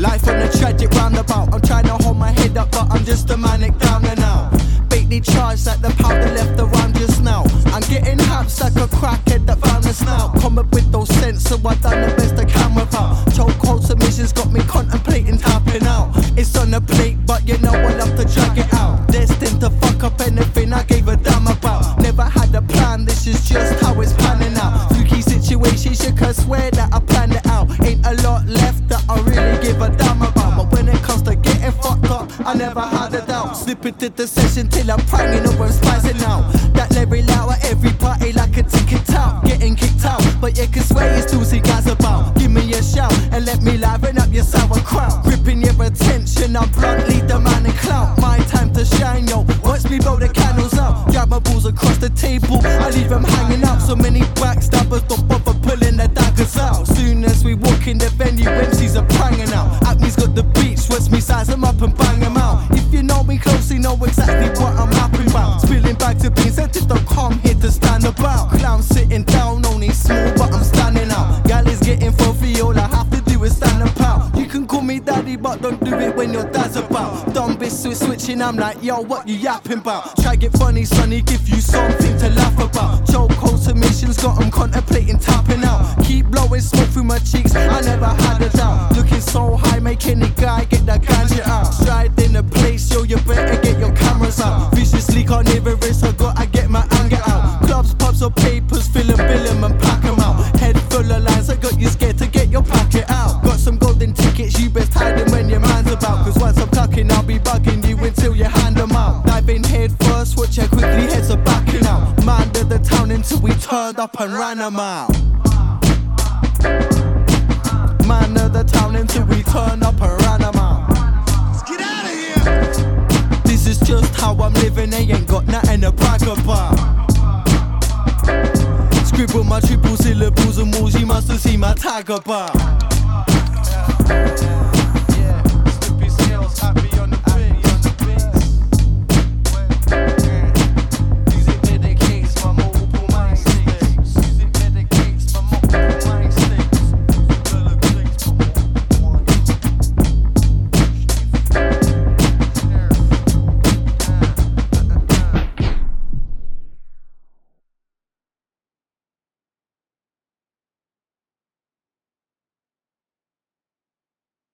Life on a tragic roundabout. I'm trying to hold my head up, but I'm just a manic down now. out. Baitly charged like the powder left around just now. I'm getting haps like a crackhead that found a snout. Come up with those sense, so I done the best I can without. Chokehold submissions got me contemplating tapping out. It's on a plate, but you know I love to drag it out. Destined to fuck up anything I gave a damn about. Never had a plan, this is just how it's panning out. Freaky situations, you can swear that I planned it out. Ain't a lot left I really give a damn about. But when it comes to getting fucked up, I never had a doubt. Slip into the session till I'm pranging over and spicing out. That out at every party like a ticket out. Getting kicked out, but you can swear you still see guys about. Give me a shout and let me liven up your sauerkraut. Gripping your attention, I'm bluntly the man in clout. My time to shine, yo. Watch me blow the candles out. Grab my balls across the table, I leave them hanging out. So many backstabbers don't bother pulling their daggers out. Soon as we walk in the venue, me size them up and bang them out. If you know me closely, know exactly what I'm rapping about. Spilling back to beans, sensitive, don't come here to stand about. Clown sitting down, only small, but I'm standing out. Gal is getting fluffy, all I have to do is stand and pout. You can call me daddy, but don't do it when your dad's about. Dumb bitch switch switching, I'm like, yo, what you yapping about? Try get funny, sonny, give you something to laugh about. Chokehold submissions, got 'em contemplating tapping out. Keep blowing smoke through my cheeks, I never had a doubt. Any guy get that ganja out. Stride in the place, yo, you better get your cameras out. Viciously can't even risk, I gotta get my anger out. Clubs, pubs, or papers, fill 'em, bill 'em, and pack 'em out. Head full of lines, I got you scared to get your packet out. Got some golden tickets, you best hide them when your man's about. Cause once I'm tucking, I'll be bugging you until you hand 'em out. Diving head first, watch how quickly heads are backing out. Of the town until we turned up and ran 'em out. Of the town until we turn up 'em out. Get out of here! This is just how I'm living, they ain't got nothing to brag about. Scribble my triple syllables and walls, you must have seen my tag about.